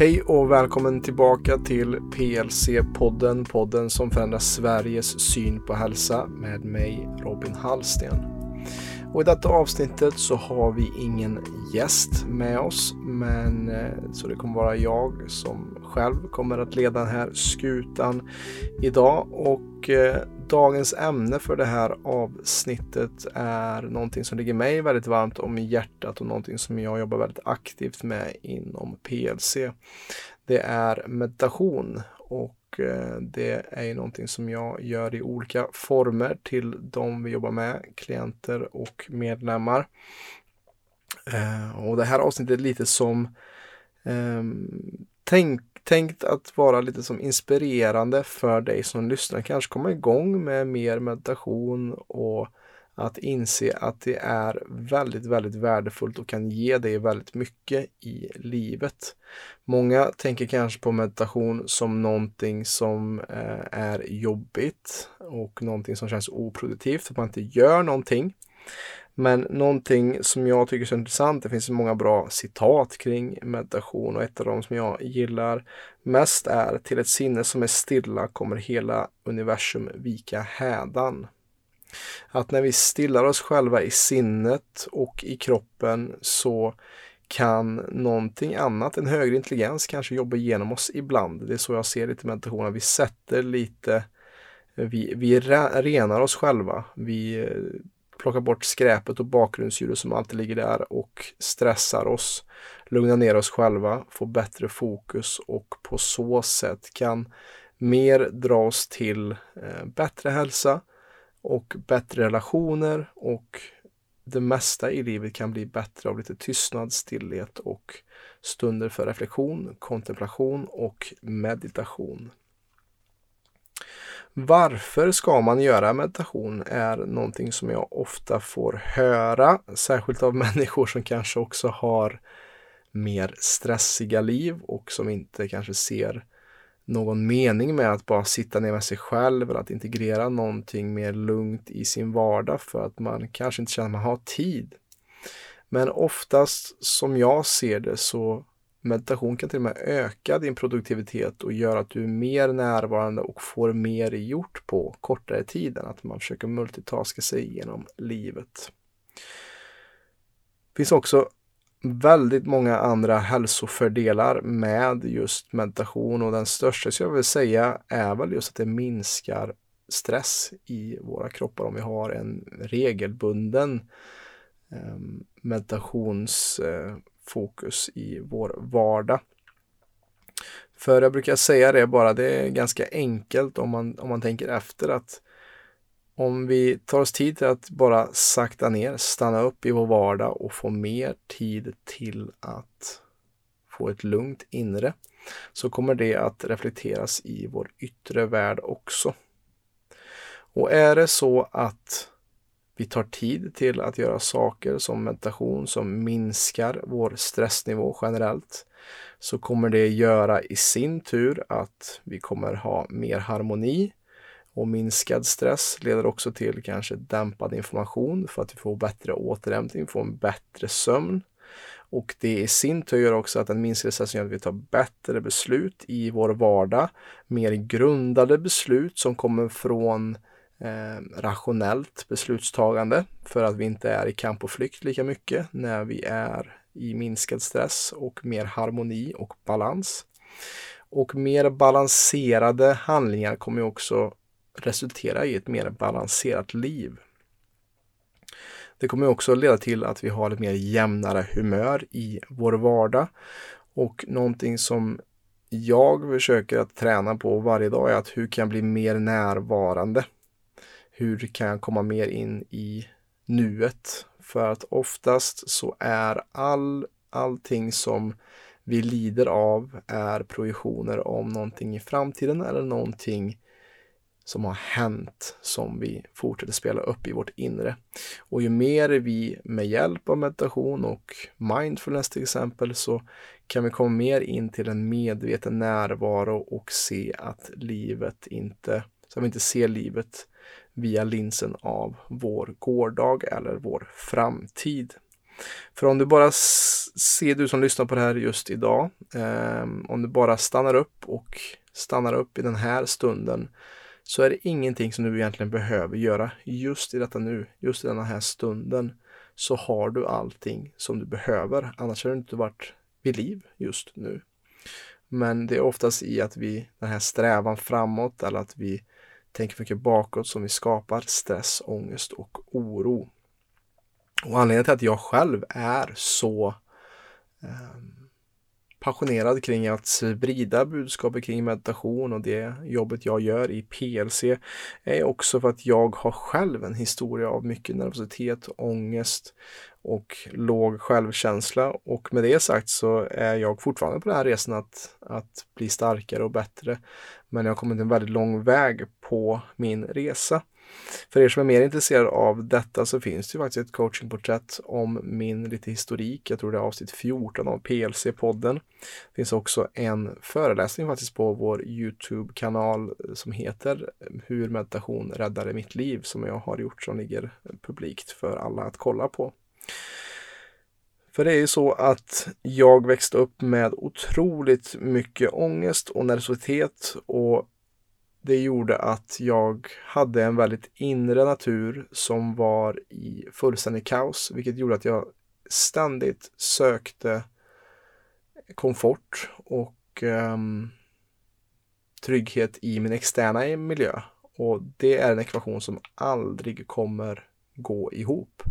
Hej och välkommen tillbaka till PLC-podden, podden som förändrar Sveriges syn på hälsa med mig Robin Hallsten. Och I detta avsnittet så har vi ingen gäst med oss, men eh, så det kommer vara jag som själv kommer att leda den här skutan idag och eh, dagens ämne för det här avsnittet är någonting som ligger mig väldigt varmt om hjärtat och någonting som jag jobbar väldigt aktivt med inom PLC. Det är meditation och eh, det är ju någonting som jag gör i olika former till de vi jobbar med, klienter och medlemmar. Eh, och det här avsnittet är lite som ehm, tänk tänkt att vara lite som inspirerande för dig som lyssnar. Kanske komma igång med mer meditation och att inse att det är väldigt, väldigt värdefullt och kan ge dig väldigt mycket i livet. Många tänker kanske på meditation som någonting som eh, är jobbigt och någonting som känns oproduktivt, att man inte gör någonting. Men någonting som jag tycker är så intressant, det finns många bra citat kring meditation och ett av dem som jag gillar mest är till ett sinne som är stilla kommer hela universum vika hädan. Att när vi stillar oss själva i sinnet och i kroppen så kan någonting annat, en högre intelligens kanske jobba igenom oss ibland. Det är så jag ser lite meditation, vi sätter lite, vi, vi renar oss själva. Vi plocka bort skräpet och bakgrundsljudet som alltid ligger där och stressar oss, lugna ner oss själva, få bättre fokus och på så sätt kan mer dra oss till eh, bättre hälsa och bättre relationer och det mesta i livet kan bli bättre av lite tystnad, stillhet och stunder för reflektion, kontemplation och meditation. Varför ska man göra meditation är någonting som jag ofta får höra, särskilt av människor som kanske också har mer stressiga liv och som inte kanske ser någon mening med att bara sitta ner med sig själv eller att integrera någonting mer lugnt i sin vardag för att man kanske inte känner att man har tid. Men oftast som jag ser det så Meditation kan till och med öka din produktivitet och göra att du är mer närvarande och får mer gjort på kortare tid än att man försöker multitaska sig genom livet. Det finns också väldigt många andra hälsofördelar med just meditation och den största skulle jag vill säga är väl just att det minskar stress i våra kroppar om vi har en regelbunden ehm, meditations eh, fokus i vår vardag. För jag brukar säga det bara, det är ganska enkelt om man, om man tänker efter att om vi tar oss tid till att bara sakta ner, stanna upp i vår vardag och få mer tid till att få ett lugnt inre, så kommer det att reflekteras i vår yttre värld också. Och är det så att vi tar tid till att göra saker som meditation som minskar vår stressnivå generellt så kommer det göra i sin tur att vi kommer ha mer harmoni och minskad stress leder också till kanske dämpad information för att vi får bättre återhämtning, får en bättre sömn. Och det i sin tur gör också att den minskade stressen gör att vi tar bättre beslut i vår vardag. Mer grundade beslut som kommer från eh, rationellt beslutstagande för att vi inte är i kamp och flykt lika mycket när vi är i minskad stress och mer harmoni och balans. Och mer balanserade handlingar kommer också resultera i ett mer balanserat liv. Det kommer också leda till att vi har ett mer jämnare humör i vår vardag och någonting som jag försöker att träna på varje dag är att hur kan jag bli mer närvarande? Hur kan jag komma mer in i nuet? För att oftast så är all, allting som vi lider av är projektioner om någonting i framtiden eller någonting som har hänt som vi fortsätter spela upp i vårt inre. Och ju mer vi med hjälp av meditation och mindfulness till exempel så kan vi komma mer in till en medveten närvaro och se att livet inte, så att vi inte ser livet via linsen av vår gårdag eller vår framtid. För om du bara ser, du som lyssnar på det här just idag, eh, om du bara stannar upp och stannar upp i den här stunden så är det ingenting som du egentligen behöver göra just i detta nu, just i den här stunden så har du allting som du behöver. Annars har du inte varit vid liv just nu. Men det är oftast i att vi, den här strävan framåt eller att vi tänker för mycket bakåt som vi skapar stress, ångest och oro. Och anledningen till att jag själv är så eh, passionerad kring att sprida budskapet kring meditation och det jobbet jag gör i PLC är också för att jag har själv en historia av mycket nervositet, ångest och låg självkänsla och med det sagt så är jag fortfarande på den här resan att, att bli starkare och bättre. Men jag har kommit en väldigt lång väg på min resa. För er som är mer intresserade av detta så finns det ju faktiskt ett coachingporträtt om min lite historik. Jag tror det är avsnitt 14 av PLC-podden. Det finns också en föreläsning faktiskt på vår Youtube-kanal som heter Hur meditation räddade mitt liv som jag har gjort som ligger publikt för alla att kolla på. För det är ju så att jag växte upp med otroligt mycket ångest och nervositet och det gjorde att jag hade en väldigt inre natur som var i fullständig kaos, vilket gjorde att jag ständigt sökte komfort och um, trygghet i min externa miljö. Och det är en ekvation som aldrig kommer gå ihop.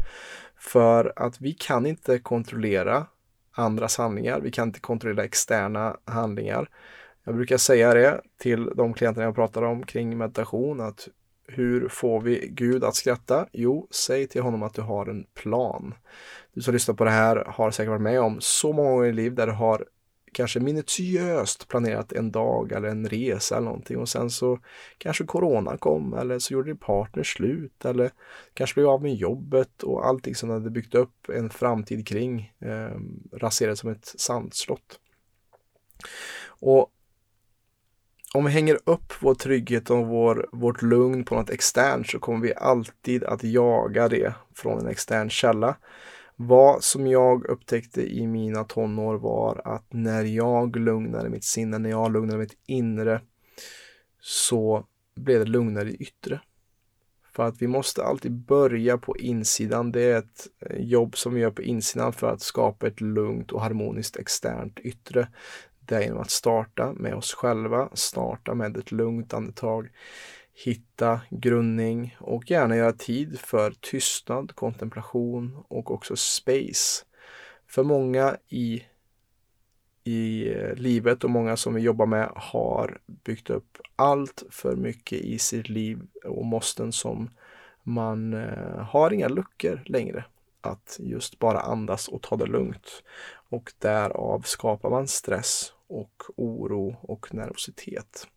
För att vi kan inte kontrollera andras handlingar. Vi kan inte kontrollera externa handlingar. Jag brukar säga det till de klienter jag pratar om kring meditation att hur får vi Gud att skratta? Jo, säg till honom att du har en plan. Du som lyssnar på det här har säkert varit med om så många gånger i liv där du har kanske minutiöst planerat en dag eller en resa eller någonting och sen så kanske corona kom eller så gjorde din partner slut eller kanske blev av med jobbet och allting som hade byggt upp en framtid kring eh, raserades som ett sandslott. Och om vi hänger upp vår trygghet och vår, vårt lugn på något externt så kommer vi alltid att jaga det från en extern källa. Vad som jag upptäckte i mina tonår var att när jag lugnade mitt sinne, när jag lugnade mitt inre så blev det lugnare i yttre. För att vi måste alltid börja på insidan. Det är ett eh, jobb som vi gör på insidan för att skapa ett lugnt och harmoniskt externt yttre. Det är genom att starta med oss själva, starta med ett lugnt andetag, hitta grundning och gärna göra tid för tystnad, kontemplation och också space. För många i, i eh, livet och många som vi jobbar med har byggt upp allt för mycket i sitt liv och måsten som man eh, har inga luckor längre att just bara andas och ta det lugnt. Och därav skapar man stress och oro och nervositet.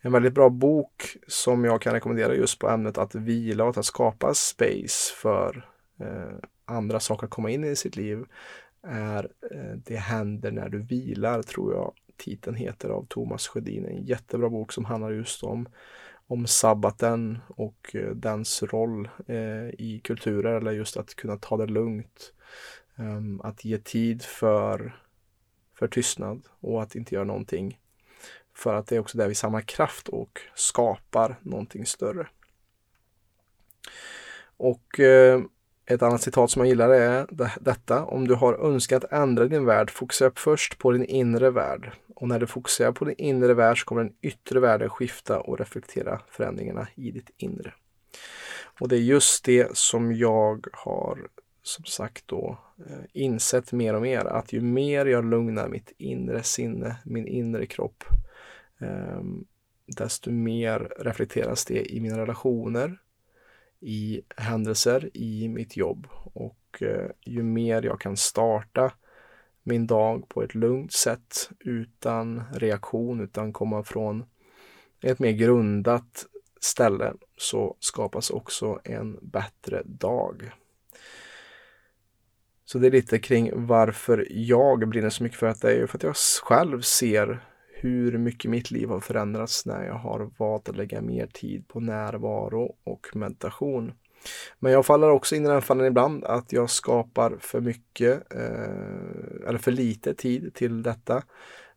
En väldigt bra bok som jag kan rekommendera just på ämnet att vila och att skapa space för eh, andra saker att komma in i sitt liv är eh, Det händer när du vilar, tror jag titeln heter av Thomas Sjödin. En jättebra bok som handlar just om, om sabbaten och eh, dens roll eh, i kulturer eller just att kunna ta det lugnt. Ehm, att ge tid för för tystnad och att inte göra någonting. För att det är också där vi samlar kraft och skapar någonting större. Och eh, ett annat citat som jag gillar är detta. Om du har önskat ändra din värld, fokusera först på din inre värld. Och när du fokuserar på din inre värld så kommer den yttre världen skifta och reflektera förändringarna i ditt inre. Och det är just det som jag har som sagt då eh, insett mer och mer att ju mer jag lugnar mitt inre sinne, min inre kropp, Ehm, desto mer reflekteras det i mina relationer, i händelser, i mitt jobb och eh, ju mer jag kan starta min dag på ett lugnt sätt utan reaktion, utan komma från ett mer grundat ställe så skapas också en bättre dag. Så det är lite kring varför jag brinner så mycket för att det är ju för att jag själv ser hur mycket mitt liv har förändrats när jag har valt att lägga mer tid på närvaro och meditation. Men jag faller också in i den fallen ibland att jag skapar för mycket eh, eller för lite tid till detta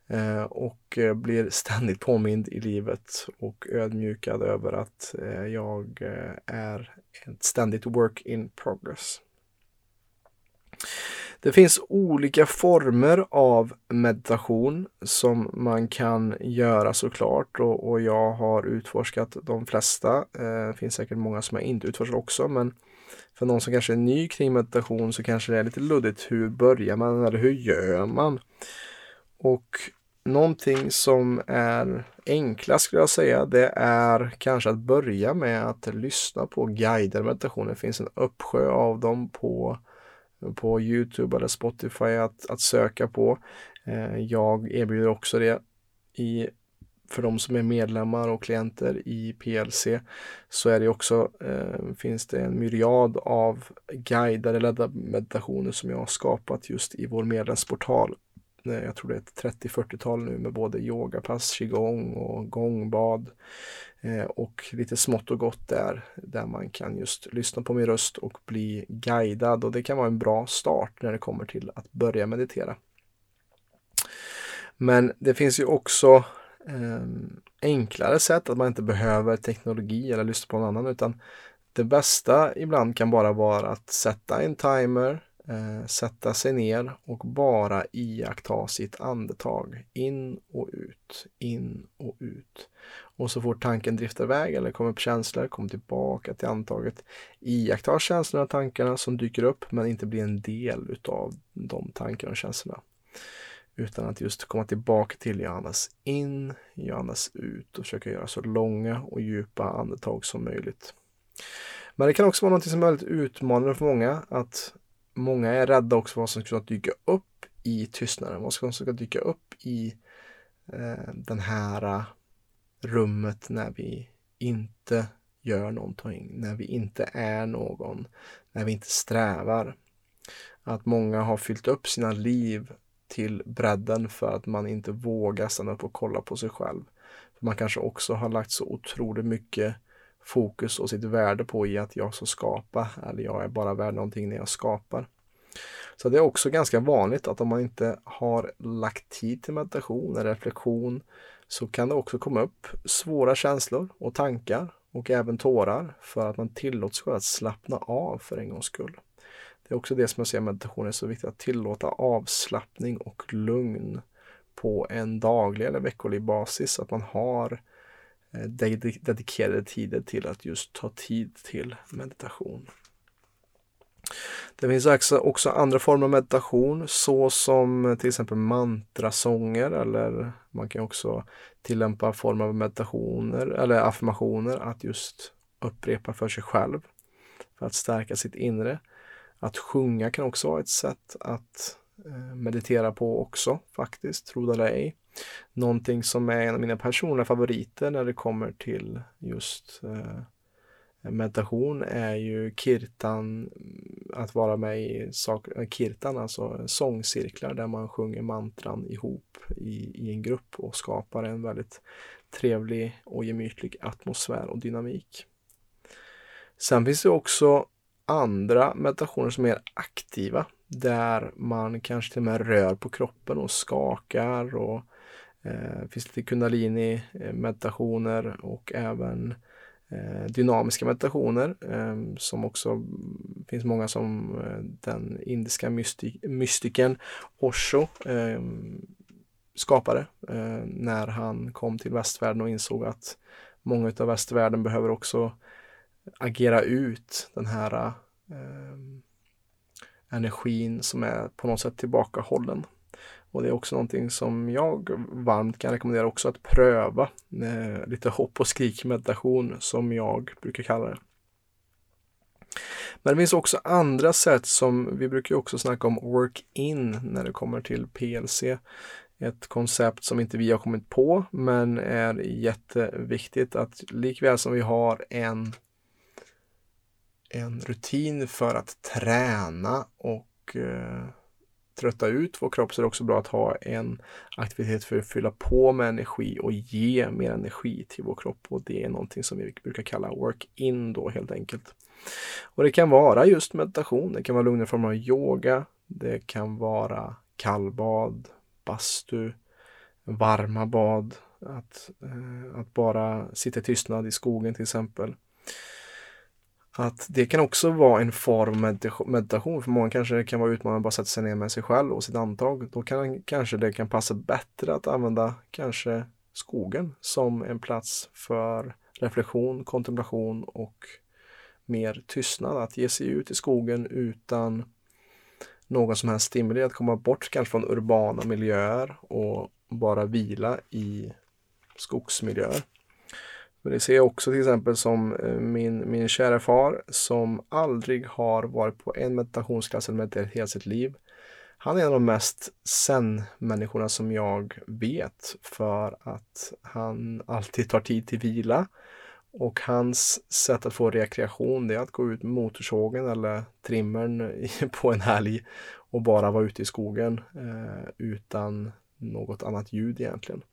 eh, och blir ständigt påmind i livet och ödmjukad över att eh, jag eh, är ett ständigt work in progress. Det finns olika former av meditation som man kan göra såklart och, och jag har utforskat de flesta. Eh, det finns säkert många som jag inte utforskat också men för någon som kanske är ny kring meditation så kanske det är lite luddigt. Hur börjar man eller hur gör man? Och någonting som är enklast skulle jag säga det är kanske att börja med att lyssna på guidade meditationer. Det finns en uppsjö av dem på på Youtube eller Spotify att, att söka på. Eh, jag erbjuder också det i, för de som är medlemmar och klienter i PLC så är det också, eh, finns det en myriad av guidade ledda meditationer som jag har skapat just i vår medlemsportal. Eh, jag tror det är ett 30-40-tal nu med både yogapass, qigong och gångbad Eh, och lite smått och gott där, där man kan just lyssna på min röst och bli guidad och det kan vara en bra start när det kommer till att börja meditera. Men det finns ju också eh, enklare sätt att man inte behöver teknologi eller lyssna på någon annan utan det bästa ibland kan bara vara att sätta en timer, eh, sätta sig ner och bara iaktta sitt andetag in och ut, in och ut. Och så fort tanken driftar iväg eller kommer upp känslor, kom tillbaka till antaget. Iaktta känslorna och tankarna som dyker upp men inte bli en del utav de tankarna och känslorna. Utan att just komma tillbaka till jag andas in, jag andas ut och försöka göra så långa och djupa andetag som möjligt. Men det kan också vara något som är väldigt utmanande för många att många är rädda också för vad som ska dyka upp i tystnaden, vad som ska dyka upp i eh, den här eh, rummet när vi inte gör någonting, när vi inte är någon, när vi inte strävar. Att många har fyllt upp sina liv till bredden för att man inte vågar stanna upp och kolla på sig själv. För Man kanske också har lagt så otroligt mycket fokus och sitt värde på i att jag ska skapa eller jag är bara värd någonting när jag skapar. Så det är också ganska vanligt att om man inte har lagt tid till meditation, eller reflektion, så kan det också komma upp svåra känslor och tankar och även tårar för att man tillåts själv att slappna av för en gångs skull. Det är också det som jag ser meditation är så viktigt att tillåta avslappning och lugn på en daglig eller veckolig basis. Att man har eh, Eh, dedikerade tider till att just ta tid till meditation. Det finns också, andra former av meditation såsom till exempel mantrasånger eller man kan också tillämpa former av meditationer eller affirmationer att just upprepa för sig själv för att stärka sitt inre. Att sjunga kan också vara ett sätt att eh, meditera på också faktiskt, tro det eller ej. Någonting som är en av mina personliga favoriter när det kommer till just eh, meditation är ju kirtan, mm, att vara med i sak, eh, kirtan, alltså sångcirklar där man sjunger mantran ihop i, i en grupp och skapar en väldigt trevlig och gemytlig atmosfär och dynamik. Sen finns det också andra meditationer som är mer aktiva där man kanske till och med rör på kroppen och skakar och eh, finns lite kundalini eh, meditationer och även eh, dynamiska meditationer eh, som också finns många som den indiska mystik mystikern Osho skapade när han kom till västvärlden och insåg att många av västvärlden behöver också agera ut den här energin som är på något sätt tillbakahållen. Och det är också någonting som jag varmt kan rekommendera också att pröva. Eh, lite hopp och skrik meditation som jag brukar kalla det. Men det finns också andra sätt som vi brukar också snacka om work-in när det kommer till PLC. Ett koncept som inte vi har kommit på men är jätteviktigt att likväl som vi har en, en rutin för att träna och eh, trötta ut. Vår kropp så är det också bra att ha en aktivitet för att fylla på med energi och ge mer energi till vår kropp. Och det är någonting som vi brukar kalla work-in då helt enkelt. Och det kan vara just meditation, det kan vara lugnare former av yoga, det kan vara kallbad, bastu, varma bad, att, eh, att bara sitta i tystnad i skogen till exempel. Att det kan också vara en form av meditation. För många kanske det kan vara utmanande att bara sätta sig ner med sig själv och sitt andetag. Då kan, kanske det kan passa bättre att använda kanske skogen som en plats för reflektion, kontemplation och mer tystnad. Att ge sig ut i skogen utan någon som helst stimuli, att komma bort kanske från urbana miljöer och bara vila i skogsmiljöer. Men det ser jag också till exempel som eh, min, min kära far som aldrig har varit på en meditationsklass eller mediterat hela sitt liv. Han är en av de mest sen-människorna som jag vet för att han alltid tar tid till vila. Och hans sätt att få rekreation det är att gå ut med motorsågen eller trimmern på en helg och bara vara ute i skogen eh, utan något annat ljud egentligen.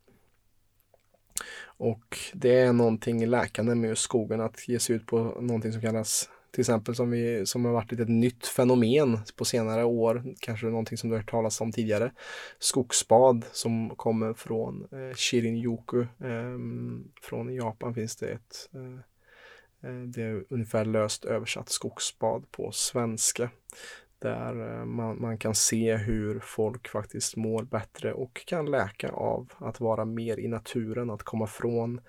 Och det är någonting läkande med just skogen att ge sig ut på någonting som kallas till exempel som, vi, som har varit ett nytt fenomen på senare år, kanske någonting som du har hört talas om tidigare. Skogsbad som kommer från eh, Shirin-yoku. Eh, från Japan finns det ett eh, eh, det är ungefär löst översatt skogsbad på svenska. Där eh, man, man, kan se hur folk faktiskt mår bättre och kan läka av att vara mer i naturen, att komma från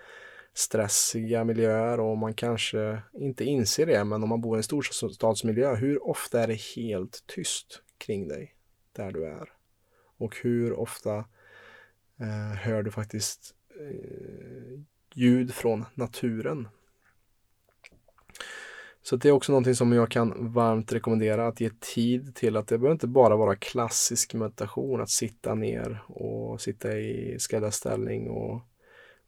stressiga miljöer och man kanske inte inser det, men om man bor i en storstadsmiljö, hur ofta är det helt tyst kring dig där du är? Och hur ofta eh, hör du faktiskt eh, ljud från naturen så det är också någonting som jag kan varmt rekommendera att ge tid till att det behöver inte bara vara klassisk meditation att sitta ner och sitta i skräddarställning och,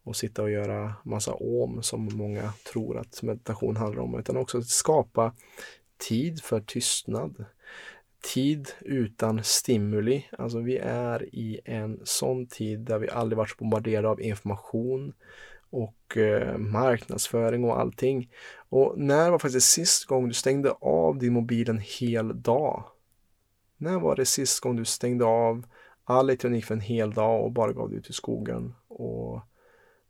och sitta och göra massa om som många tror att meditation handlar om utan också att skapa tid för tystnad. Tid utan stimuli. Alltså vi är i en sån tid där vi aldrig varit bombarderade av information och eh, marknadsföring och allting. Och när var faktiskt sist gång du stängde av din mobil en hel dag? När var det sist gång du stängde av all elektronik för en hel dag och bara gav dig ut i skogen och,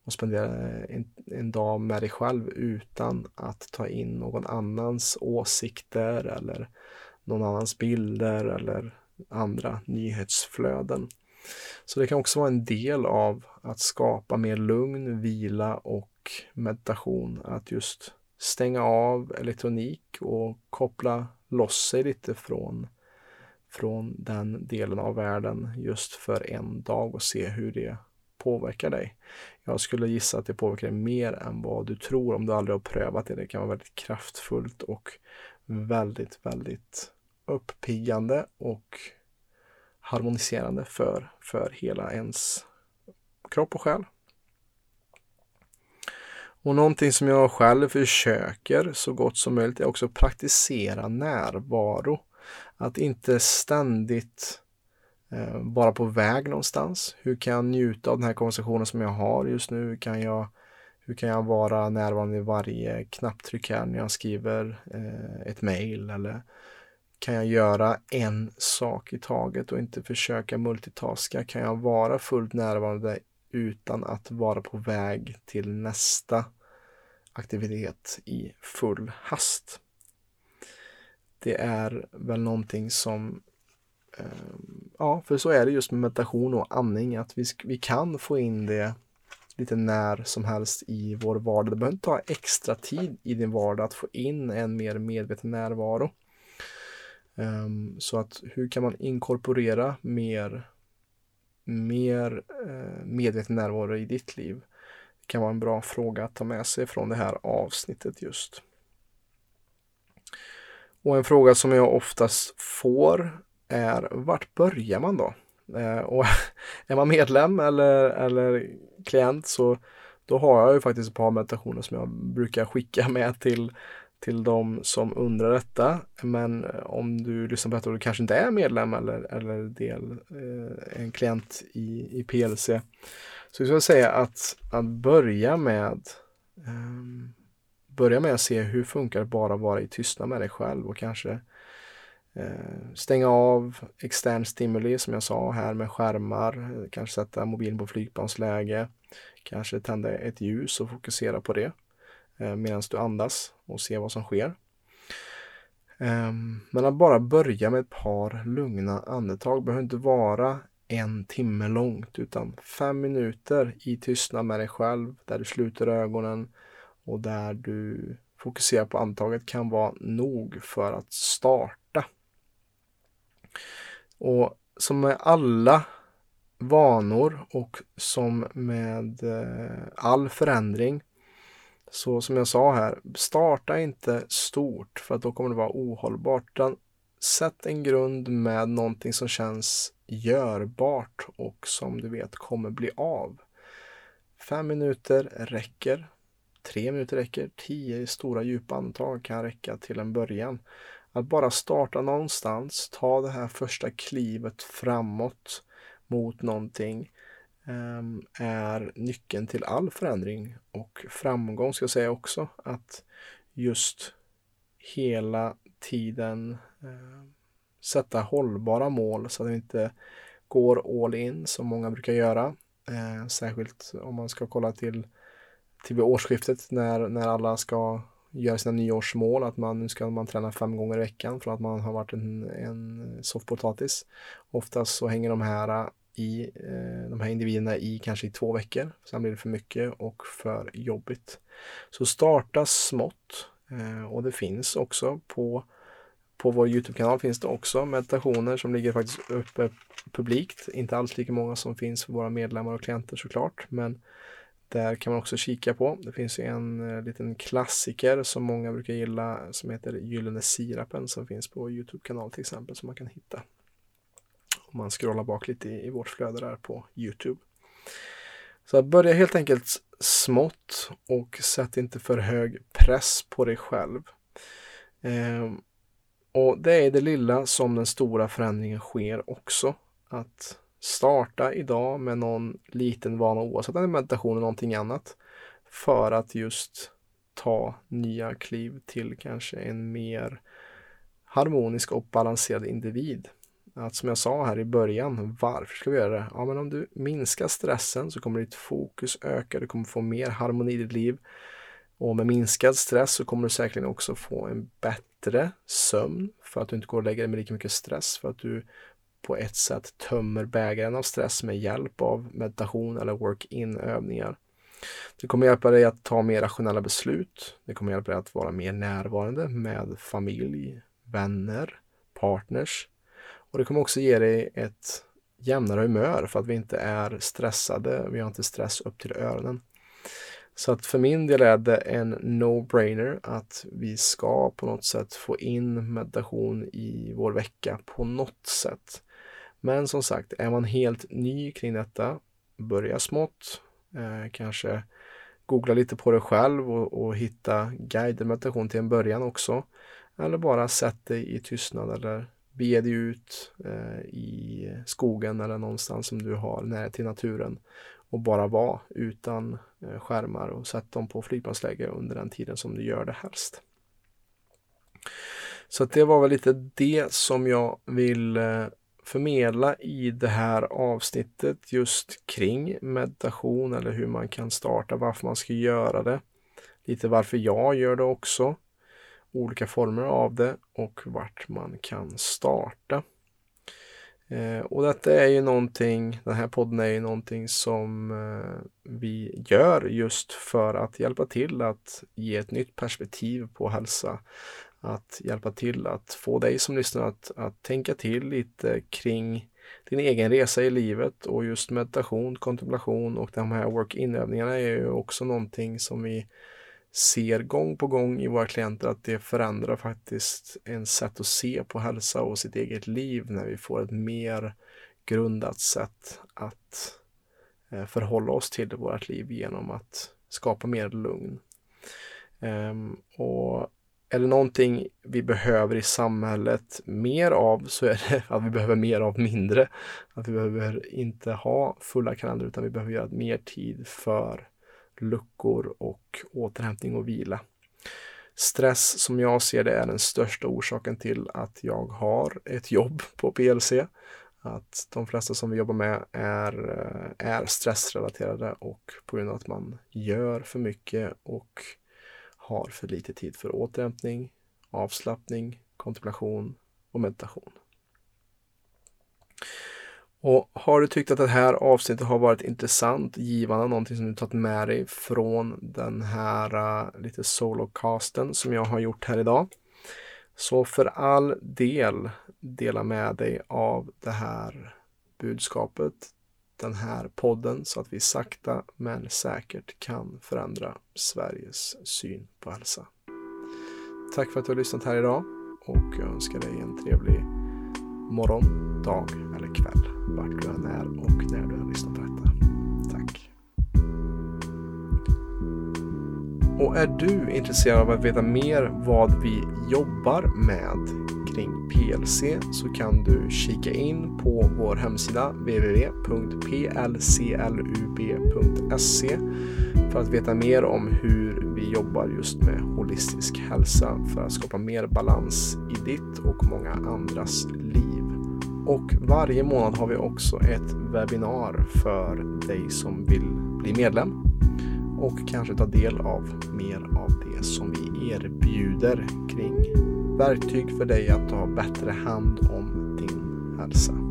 och spenderade en, en dag med dig själv utan att ta in någon annans åsikter eller någon annans bilder eller andra nyhetsflöden. Så det kan också vara en del av att skapa mer lugn, vila och meditation. Att just stänga av elektronik och koppla loss sig lite från, från den delen av världen just för en dag och se hur det påverkar dig. Jag skulle gissa att det påverkar dig mer än vad du tror om du aldrig har prövat det. Det kan vara väldigt kraftfullt och väldigt, väldigt uppiggande och harmoniserande för, för hela ens kropp och själ. Och någonting som jag själv försöker så gott som möjligt är också att praktisera närvaro. Att inte ständigt eh, vara på väg någonstans. Hur kan jag njuta av den här konversationen som jag har just nu? Hur kan jag, hur kan jag vara närvarande i varje knapptryck här när jag skriver eh, ett mejl eller kan jag göra en sak i taget och inte försöka multitaska? Kan jag vara fullt närvarande utan att vara på väg till nästa aktivitet i full hast? Det är väl någonting som ehm, Ja, för så är det just med meditation och andning, att vi, vi kan få in det lite när som helst i vår vardag. Det behöver inte ta extra tid i din vardag att få in en mer medveten närvaro. Um, så att hur kan man inkorporera mer, mer uh, medveten närvaro i ditt liv? Det kan vara en bra fråga att ta med sig från det här avsnittet just. Och en fråga som jag oftast får är vart börjar man då? Uh, och är man medlem eller, eller klient så då har jag ju faktiskt ett par meditationer som jag brukar skicka med till till de som undrar detta. Men eh, om du lyssnar på detta och du kanske inte är medlem eller, eller del, eh, en klient i, i PLC. Så jag skulle säga att, att börja med eh, börja med att se hur funkar det bara vara i tystnad med dig själv och kanske eh, stänga av extern stimuli som jag sa här med skärmar, eh, kanske sätta mobilen på flygplansläge, kanske tända ett ljus och fokusera på det eh, medan du andas och se vad som sker. Ehm, men att bara börja med ett par lugna andetag behöver inte vara en timme långt utan fem minuter i tystnad med dig själv där du sluter ögonen och där du fokuserar på andetaget kan vara nog för att starta. Och som med alla vanor och som med eh, all förändring så som jag sa här, starta inte stort för att då kommer det vara ohållbart. Utan sätt en grund med någonting som känns görbart och som du vet kommer bli av. Fem minuter räcker. Tre minuter räcker. Tio stora djupa andetag kan räcka till en början. Att bara starta någonstans, ta det här första klivet framåt mot någonting Ehm, är nyckeln till all förändring och framgång ska jag säga också att just hela tiden eh, sätta hållbara mål så att det inte går all in som många brukar göra. Eh, särskilt om man ska kolla till, till årsskiftet när, när alla ska göra sina nyårsmål, att man nu ska man träna fem gånger i veckan för att man har varit en, en soffpotatis. Oftast så hänger de här i eh, de här individerna i kanske i två veckor. Sen blir det för mycket och för jobbigt. Så starta smått eh, och det finns också på på vår Youtube-kanal finns det också meditationer som ligger faktiskt uppe publikt. Inte alls lika många som finns för våra medlemmar och klienter såklart, men där kan man också kika på. Det finns ju en eh, liten klassiker som många brukar gilla som heter Gyllene Sirapen som finns på Youtube-kanal till exempel som man kan hitta om man scrollar bak lite i, i vårt flöde där på Youtube. Så börja helt enkelt smått och sätt inte för hög press på dig själv. Eh, och det är det lilla som den stora förändringen sker också. Att starta idag med någon liten vana oavsett om det är meditation eller någonting annat. För att just ta nya kliv till kanske en mer harmonisk och balanserad individ att som jag sa här i början, varför ska vi göra det? Ja, men om du minskar stressen så kommer ditt fokus öka, du kommer få mer harmoni i ditt liv. Och med minskad stress så kommer du säkerligen också få en bättre sömn för att du inte går och lägger dig med lika mycket stress för att du på ett sätt tömmer bägaren av stress med hjälp av meditation eller work-in övningar. Det kommer hjälpa dig att ta mer rationella beslut. Det kommer hjälpa dig att vara mer närvarande med familj, vänner, partners. Och det kommer också ge dig ett jämnare humör för att vi inte är stressade. Vi har inte stress upp till öronen. Så att för min del är det en no-brainer att vi ska på något sätt få in meditation i vår vecka på något sätt. Men som sagt, är man helt ny kring detta, börja smått. Eh, kanske googla lite på det själv och, och hitta guided meditation till en början också. Eller bara sätt dig i tystnad eller bege dig ut eh, i skogen eller någonstans som du har nära till naturen och bara vara utan eh, skärmar och sätt dem på flygplansläge under den tiden som du gör det helst. Så det var väl lite det som jag vill eh, förmedla i det här avsnittet just kring meditation eller hur man kan starta, varför man ska göra det. Lite varför jag gör det också olika former av det och vart man kan starta. Eh, och detta är ju någonting, den här podden är ju någonting som eh, vi gör just för att hjälpa till att ge ett nytt perspektiv på hälsa. Att hjälpa till att få dig som lyssnar att, att tänka till lite kring din egen resa i livet och just meditation, kontemplation och de här work-in övningarna är ju också någonting som vi ser gång på gång i våra klienter att det förändrar faktiskt en sätt att se på hälsa och sitt eget liv när vi får ett mer grundat sätt att eh, förhålla oss till vårt liv genom att skapa mer lugn. Ehm, och är det någonting vi behöver i samhället mer av så är det att vi behöver mer av mindre. Att vi behöver inte ha fulla kalendrar utan vi behöver göra mer tid för luckor och återhämtning och vila. Stress som jag ser det är den största orsaken till att jag har ett jobb på PLC. Att de flesta som vi jobbar med är, är stressrelaterade och på grund av att man gör för mycket och har för lite tid för återhämtning, avslappning, kontemplation och meditation. Och har du tyckt att det här avsnittet har varit intressant, givande, någonting som du tagit med dig från den här uh, lite solocasten som jag har gjort här idag. Så för all del dela med dig av det här budskapet, den här podden så att vi sakta men säkert kan förändra Sveriges syn på hälsa. Tack för att du har lyssnat här idag och jag önskar dig en trevlig morgon, dag eller kväll vart du än är och när du än lyssnar på detta. Tack! Och är du intresserad av att veta mer vad vi jobbar med kring PLC så kan du kika in på vår hemsida www.plclub.se för att veta mer om hur vi jobbar just med holistisk hälsa för att skapa mer balans i ditt och många andras liv. Och varje månad har vi också ett webbinar för dig som vill bli medlem och kanske ta del av mer av det som vi erbjuder kring verktyg för dig att ta bättre hand om din hälsa.